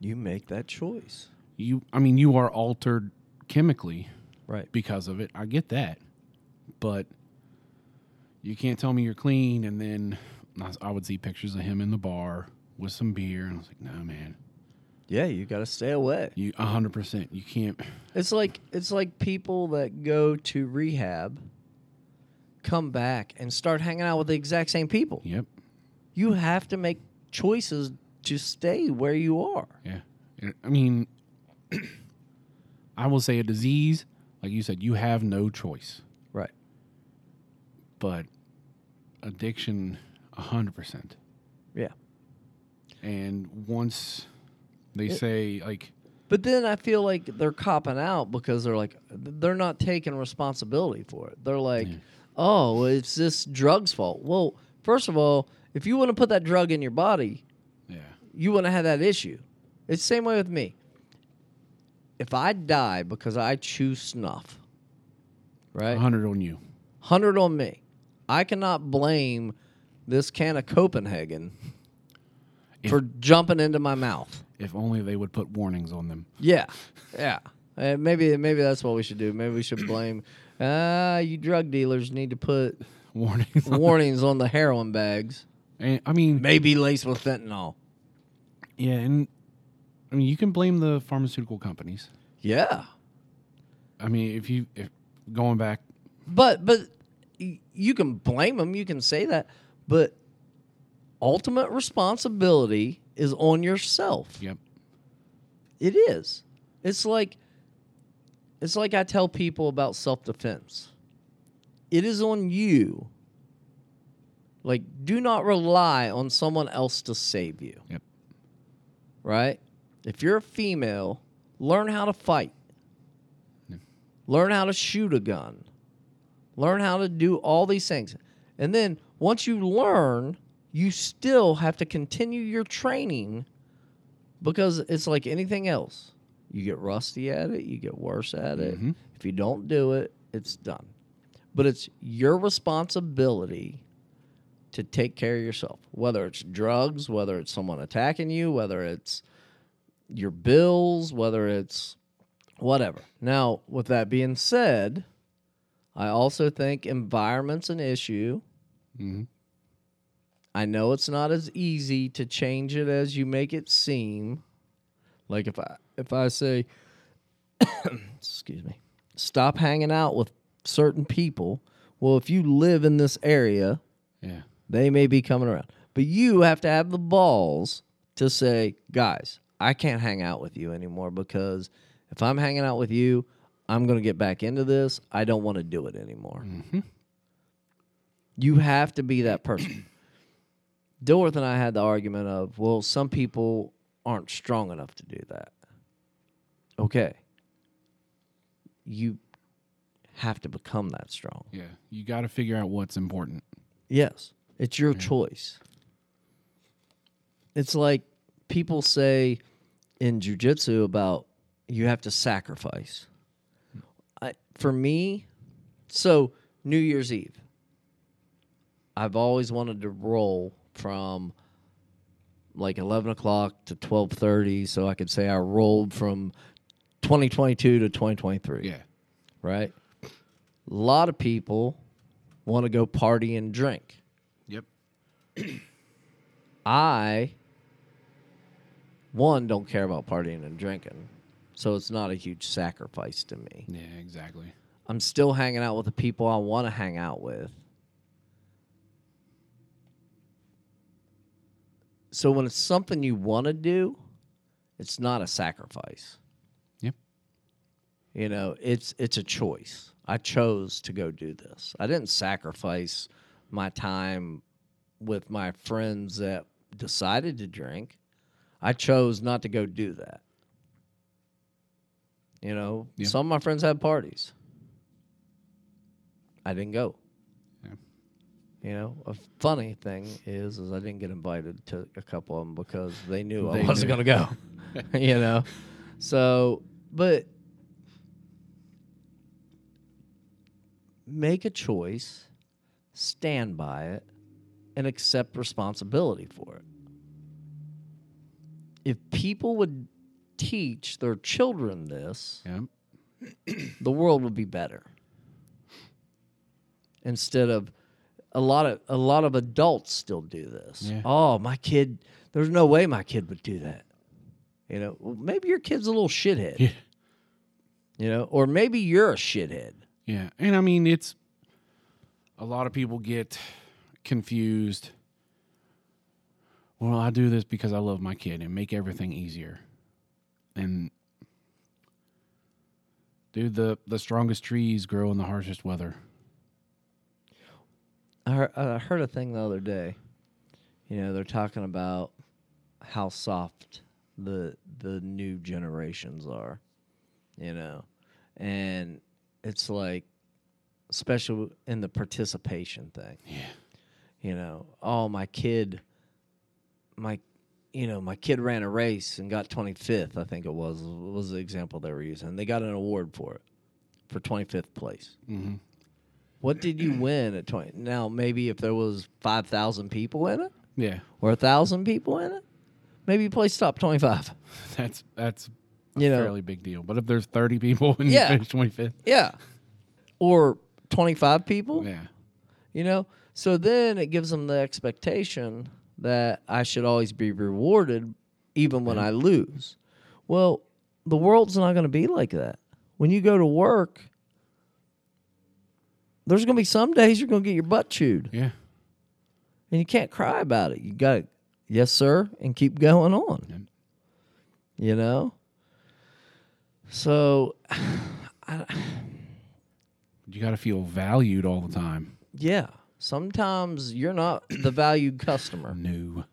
You make that choice, you I mean, you are altered chemically right? because of it. I get that. But you can't tell me you're clean and then I- I would see pictures of him in the bar with some beer and I was like, "No, man. Yeah, you got to stay away. You 100%. You can't It's like it's like people that go to rehab, come back and start hanging out with the exact same people. Yep. You have to make choices to stay where you are. Yeah. I mean [CLEARS THROAT] I will say a disease, like you said, you have no choice. Right. But addiction 100%. Yeah. And once they It- say like But then I feel like they're copping out because they're like they're not taking responsibility for it. They're like, Yeah. "Oh, it's this drug's fault." Well, first of all, if you wouldn't put that drug in your body, yeah. you wouldn't have that issue. It's the same way with me. If I die because I choose snuff, right? 100 on you. 100 on me. I cannot blame this can of Copenhagen If- for jumping into my mouth. If only they would put warnings on them. Yeah, yeah. Uh, maybe maybe that's what we should do. Maybe we should blame. Ah, [COUGHS] you drug dealers need to put [LAUGHS] Warnings. on- warnings on the heroin bags. And, I mean, Maybe laced with fentanyl. yeah, and I mean, you can blame the pharmaceutical companies. Yeah, I mean, if you if going back, but but you can blame them. You can say that, but ultimate responsibility is on yourself. yep, It is. It's like it's like I tell people about self-defense. It is on you. Like do not rely on someone else to save you. Yep. Right? If you're a female, learn how to fight. Yeah. Learn how to shoot a gun. Learn how to do all these things. And then once you learn, you still have to continue your training because it's like anything else. You get rusty at it, you get worse at it. Mhm. If you don't do it, it's done. But it's your responsibility to take care of yourself, whether it's drugs, whether it's someone attacking you, whether it's your bills, whether it's whatever. Now, with that being said, I also think environment's an issue. Mhm. I know it's not as easy to change it as you make it seem. Like if I if I say [COUGHS] excuse me, stop hanging out with certain people, well if you live in this area, Yeah. they may be coming around. But you have to have the balls to say, guys, I can't hang out with you anymore because if I'm hanging out with you, I'm going to get back into this. I don't want to do it anymore. Mm-hmm. You have to be that person. Dilworth and I had the argument of, well, some people aren't strong enough to do that. Okay. You have to become that strong. Yeah. You got to figure out what's important. Yes, it's your choice. It's like people say in jujitsu about you have to sacrifice. I, for me, so New Year's Eve, I've always wanted to roll from like eleven o'clock to twelve thirty, so I could say I rolled from twenty twenty two to twenty twenty three Yeah. right? A lot of people want to go party and drink. Yep. [CLEARS THROAT] I, one, don't care about partying and drinking, so it's not a huge sacrifice to me. Yeah, exactly. I'm still hanging out with the people I want to hang out with. So when it's something you want to do, it's not a sacrifice. Yep. You know, it's it's a choice. I chose to go do this. I didn't sacrifice my time with my friends that decided to drink. I chose not to go do that. You know, Yeah. some of my friends had parties. I didn't go. Yeah. You know, a funny thing is, is I didn't get invited to a couple of them because they knew They I wasn't going to go. [LAUGHS] [LAUGHS] you know, so but make a choice, stand by it, and accept responsibility for it. If people would teach their children this, Yep. the world would be better. Instead of a lot of a lot of adults still do this. Yeah. Oh, my kid, there's no way my kid would do that. You know, well, maybe your kid's a little shithead. Yeah. You know, or maybe you're a shithead. Yeah. And I mean, it's a lot of people get confused. Well, I do this because I love my kid and make everything easier. And dude, the the strongest trees grow in the harshest weather. I heard, I heard a thing the other day. You know, they're talking about how soft the the new generations are. You know, and it's like, especially in the participation thing. Yeah. You know, oh my kid, my, you know, my kid ran a race and got twenty fifth. I think it was was the example they were using. They got an award for it, for twenty fifth place. Mm-hmm. What did you win at 20? Now, maybe if there was 5,000 people in it Yeah. or a 1,000 people in it, maybe you place top 25. [LAUGHS] That's that's a You know. fairly big deal. But if there's 30 people and Yeah. you finish 25th, Yeah. Or 25 people, yeah. you know? So then it gives them the expectation that I should always be rewarded even when I lose. Well, the world's not going to be like that. When you go to work, there's going to be some days you're going to get your butt chewed. Yeah. and you can't cry about it. You got to, yes, sir, and keep going on. You know? So, [SIGHS] You got to feel valued all the time. yeah, sometimes you're not the valued customer, No.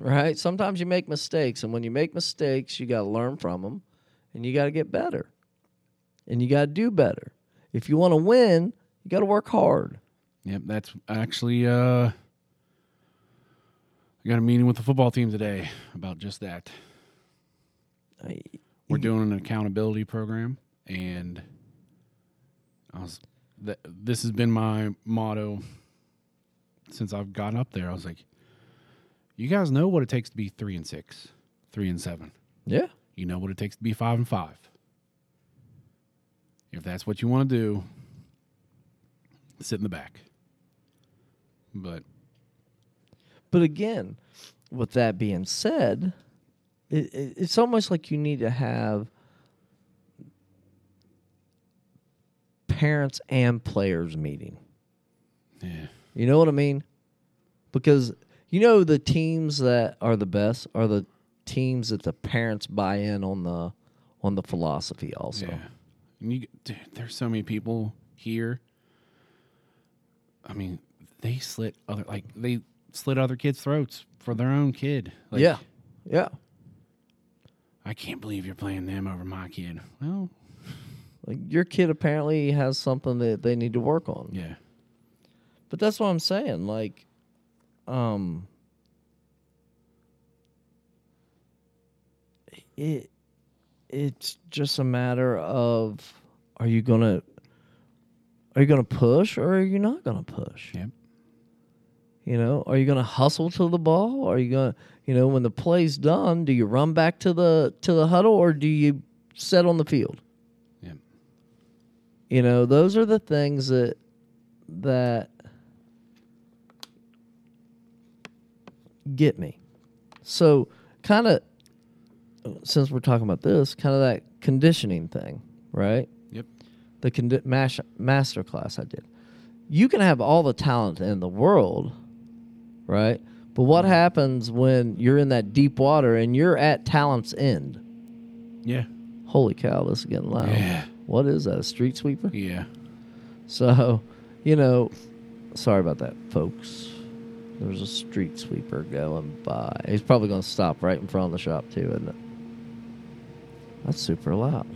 right? Sometimes you make mistakes, and when you make mistakes, you got to learn from them and you got to get better and you got to do better. If you want to win, you got to work hard. Yep, that's actually uh I got a meeting with the football team today about just that. I- We're doing an accountability program and I was th- this has been my motto since I've gotten up there. I was like, you guys know what it takes to be three and six, three and seven. Yeah. You know what it takes to be five and five. If that's what you want to do, sit in the back. But But again, with that being said, it, it, it's almost like you need to have parents and players meeting. yeah, You know what I mean? Because you know the teams that are the best are the teams that the parents buy in on the on the philosophy also. yeah. And you, dude, there's so many people here. I mean, they slit other like they slit other kids' throats for their own kid. Like, yeah. Yeah. I can't believe you're playing them over my kid. Well, Like your kid apparently has something that they need to work on. yeah, But that's what I'm saying. Like, um, it it's just a matter of are you gonna are you gonna push or are you not gonna push? Yep. You know, are you gonna hustle to the ball? Are you gonna you know when the play's done, do you run back to the to the huddle or do you set on the field? Yep. You know, those are the things that that get me. So, kind of since we're talking about this, kind of that conditioning thing, right? The condi- mash- master class I did. You can have all the talent in the world, right? But what mm-hmm. happens when you're in that deep water and you're at talent's end? yeah, Holy cow, this is getting loud. Yeah. What is that? A street sweeper? yeah. So, you know, sorry about that, folks. There's a street sweeper going by. He's probably going to stop right in front of the shop, too, isn't it? That's super loud.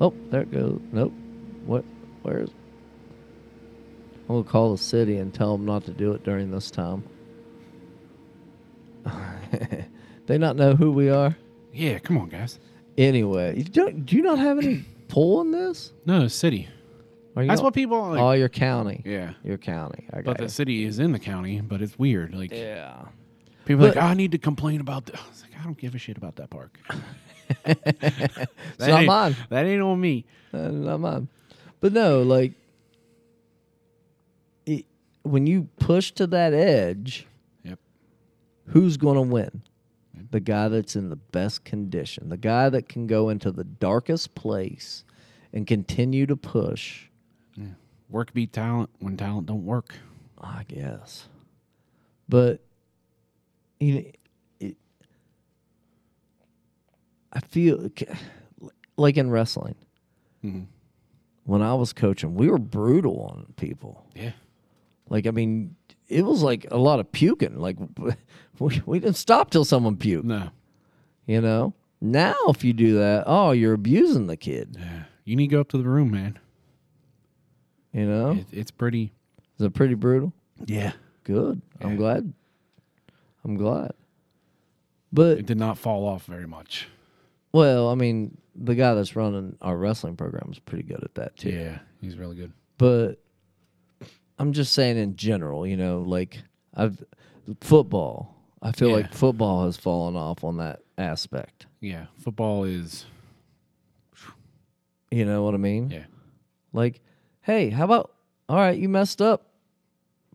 Oh, there it goes. Nope. What? Where is I'm going to call the city and tell them not to do it during this time. [LAUGHS] they not know who we are? Yeah, come on, guys. Anyway, you don't, do you not have any [CLEARS THROAT] pull in this? No, city. Are you That's not- what people like. oh, your county. yeah, Your county. I but got the you. city is in the county. But it's weird. Like Yeah. people are But- like, I need to complain about. This. [LAUGHS] I was like, I don't give a shit about that park. [LAUGHS] It's not mine. That ain't on me. Uh, not mine. But no, like, it, when you push to that edge, Yep. who's going to win? The guy that's in the best condition, the guy that can go into the darkest place and continue to push. Work beat talent when talent don't work. I guess. But you know, it, I feel like in wrestling Mhm. when I was coaching, we were brutal on people. Yeah. Like I mean, it was like a lot of puking. Like [LAUGHS] we, we didn't stop till someone puked. No. You know. Now, if you do that, oh, you're abusing the kid. Yeah. You need to go up to the room, man. You know, It, it's pretty. is it pretty brutal? Yeah. Good. I'm glad. I'm glad. But It did not fall off very much. Well, I mean, the guy that's running our wrestling program is pretty good at that too. Yeah, he's really good. But I'm just saying in general, you know, like I've football. I feel Yeah. like football has fallen off on that aspect. Yeah, football is. You know what I mean? Yeah. Like, hey, how about all right, you messed up.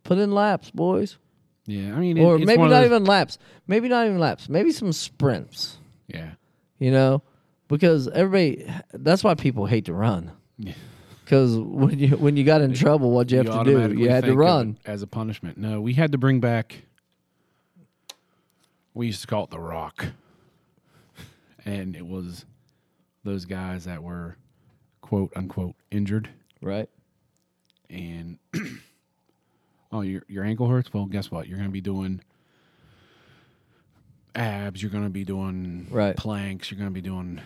Put in laps, boys. Yeah, I mean, or it, it's maybe not those- even laps. Maybe not even laps. Maybe some sprints. Yeah. You know? Because everybody that's why people hate to run. Because when you when you got in trouble, what'd you have to do? You had to run. as a punishment. No, we had to bring back. We used to call it the Rock, and it was those guys that were quote unquote injured, Right? and [CLEARS THROAT] oh, your your ankle hurts. Well, guess what? You're going to be doing abs. You're going to be doing Right. planks. You're going to be doing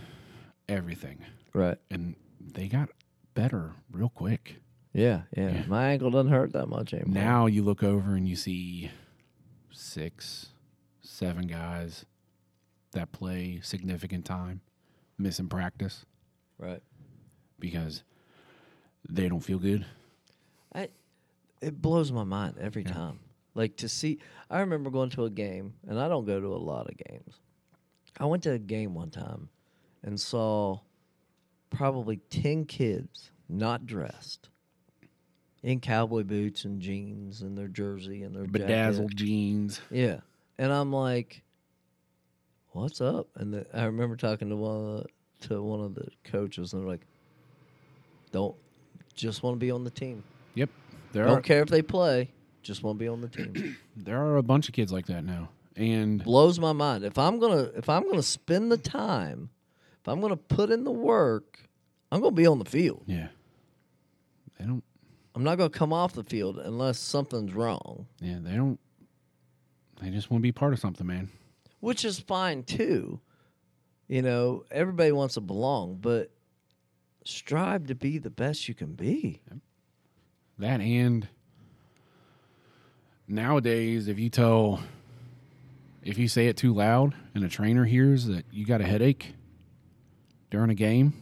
everything, Right. and they got better real quick. Yeah, yeah. Yeah. My ankle doesn't hurt that much anymore. Now you look over and you see six, seven guys that play significant time missing practice Right. because they don't feel good. I it blows my mind every Yeah. time. Like to see, I remember going to a game, and I don't go to a lot of games. I went to a game one time and saw probably 10 kids not dressed in cowboy boots and jeans and their jersey and their jacket. Bedazzled jeans. Yeah. And I'm like, what's up? And the, I remember talking to one of the, to one of the coaches, and they're like, don't just want to be on the team. Yep. There Don't are care if they play, just won't be on the team. [CLEARS THROAT] there are a bunch of kids like that now. And Blows my mind. If I'm gonna if I'm gonna spend the time, if I'm gonna put in the work, I'm gonna be on the field. yeah. They don't I'm not gonna come off the field unless something's wrong, yeah, they don't they just want to be part of something, man. which is fine too. You know, everybody wants to belong, but strive to be the best you can be. That and nowadays, if you tell, if you say it too loud and a trainer hears that you got a headache during a game,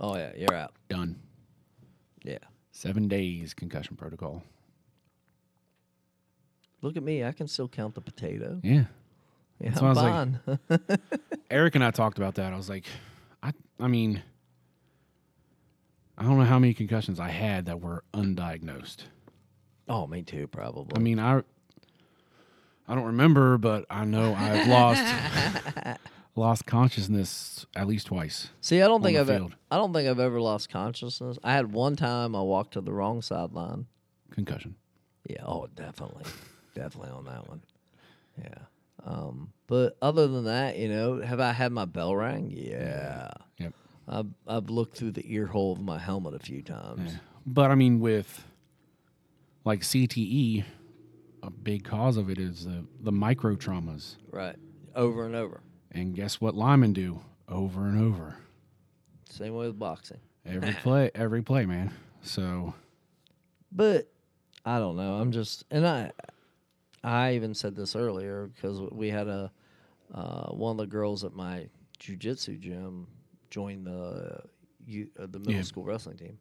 Oh yeah, you're out. done. Yeah. Seven days concussion protocol. Look at me. I can still count the potato. Yeah. Yeah, That's I I'm was fine. [LAUGHS] Eric and I talked about that. I was like, I, I mean, I don't know how many concussions I had that were undiagnosed. Oh, me too, probably. I mean, I, I don't remember, but I know I've lost, [LAUGHS] lost consciousness at least twice. See, I don't think I've e- field. I don't think I've ever lost consciousness. I had one time I walked to the wrong sideline. Concussion. Yeah, oh, definitely, [LAUGHS] definitely on that one. Yeah, um, but other than that, you know, have I had my bell rang? Yeah, Yep. I've I've looked through the ear hole of my helmet a few times. Yeah. But I mean, with like CTE, a big cause of it is the the micro traumas. Right, over and over. And guess what linemen do over and over Same way with boxing. every [LAUGHS] play, every play, man. So But I don't know. I'm just, and I, I even said this earlier because we had a uh, one of the girls at my jujitsu gym joined the you, uh, the middle Yeah. school wrestling team.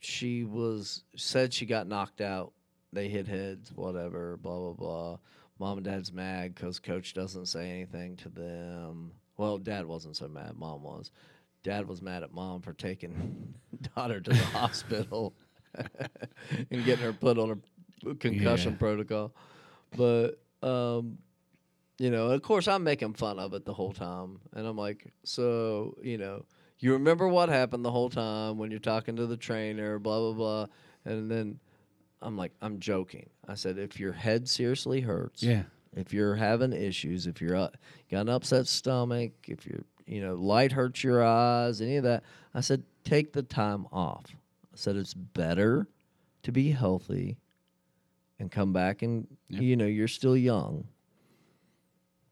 She was said she got knocked out. They hit heads, whatever, blah blah blah. Mom and dad's mad because coach doesn't say anything to them. Well, dad wasn't so mad. Mom was. Dad was mad at mom for taking [LAUGHS] daughter to the [LAUGHS] hospital [LAUGHS] and getting her put on a concussion Yeah. protocol. But um, you know, of course, I'm making fun of it the whole time, and I'm like, so you know, you remember what happened the whole time when you're talking to the trainer, blah blah blah, and then I'm like, I'm joking. I said, if your head seriously hurts, yeah, if you're having issues, if you're uh, got an upset stomach, if you're you know light hurts your eyes, any of that, I said take the time off. I said it's better to be healthy and come back and Yeah. you know you're still young.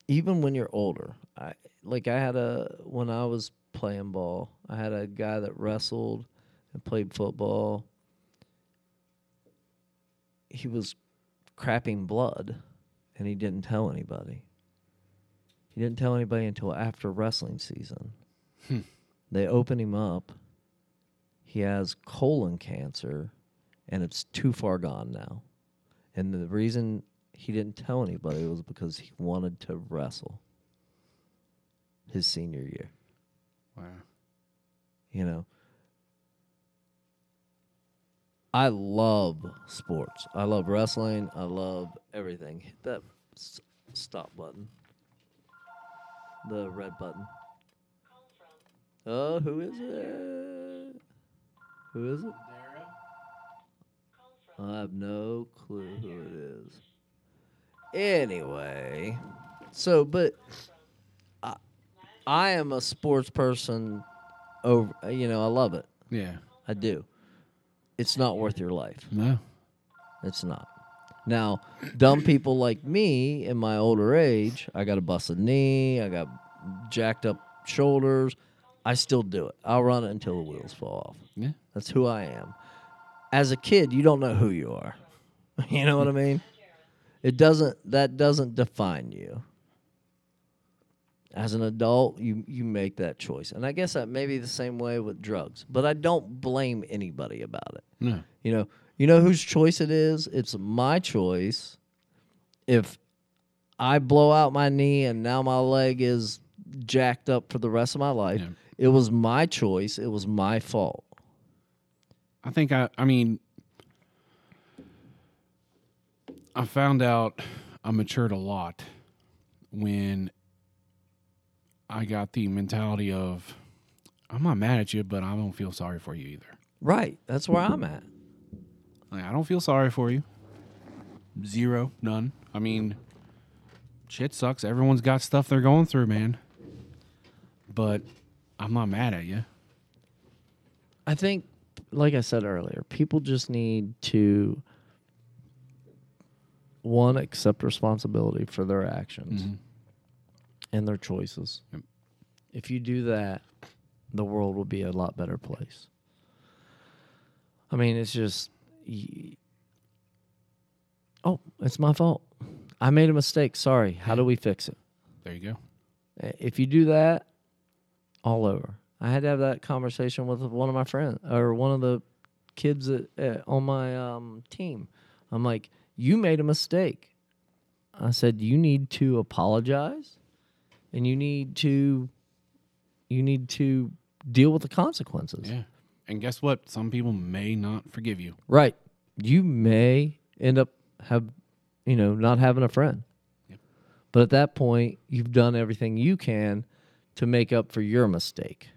Even when you're older, I like I had a when I was playing ball, I had a guy that wrestled and played football. He was crapping blood and he didn't tell anybody. He didn't tell anybody until after wrestling season. Hmm. They open him up. He has colon cancer, and it's too far gone now. And the reason he didn't tell anybody was because he wanted to wrestle his senior year. Wow, You know, I love sports. I love wrestling. I love everything. Hit that s- stop button. The red button. Oh, who is it? Who is it? I have no clue who it is. Anyway, so but I am a sports person. Over, you know, I love it. yeah, I do. It's not worth your life. no, It's not. Now, dumb people like me in my older age, I got a busted knee, I got jacked up shoulders. I still do it. I'll run it until the wheels fall off. yeah, That's who I am. As a kid, you don't know who you are. [LAUGHS] You know what I mean? It doesn't that doesn't define you. As an adult, you you make that choice, and I guess that may be the same way with drugs. But I don't blame anybody about it. No. You know, you know whose choice it is. It's my choice. If I blow out my knee and now my leg is jacked up for the rest of my life, Yeah. it was my choice. It was my fault. I think I I mean I found out I matured a lot when I got the mentality of I'm not mad at you, but I don't feel sorry for you either. Right. That's where I'm at. Like, I don't feel sorry for you. Zero, none. I mean, shit sucks. Everyone's got stuff they're going through, man. But I'm not mad at you. I think, like I said earlier, people just need to one accept responsibility for their actions Mhm. And their choices. Yep. If you do that, the world will be a lot better place. I mean, it's just, oh, it's my fault. I made a mistake. Sorry. How do we fix it? There you go. If you do that, all over. I had to have that conversation with one of my friends or one of the kids at, uh, on my um, team. I'm like, you made a mistake. I said you need to apologize, and you need to, you need to deal with the consequences. Yeah. And guess what? Some people may not forgive you. Right. You may end up have, you know, not having a friend. Yep. But at that point, you've done everything you can to make up for your mistake.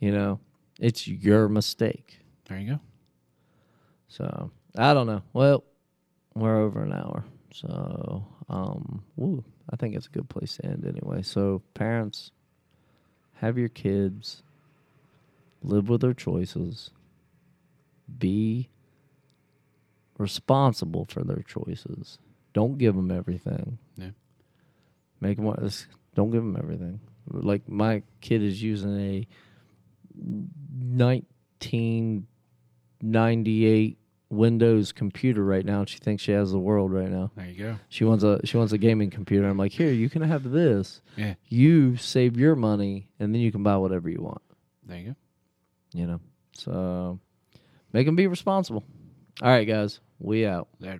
You know, it's your mistake. There you go. So I don't know. Well, we're over an hour. So um woo, I think it's a good place to end anyway. So parents, have your kids live with their choices. Be responsible for their choices. Don't give them everything. Yeah. Make them don't give them everything. Like my kid is using a 1998 Windows computer right now. and She thinks she has the world right now. There you go. She wants a she wants a gaming computer. I'm like, here, you can have this. Yeah. You save your money, and then you can buy whatever you want. There you go. You know, so make them be responsible. All right, guys, we out. There.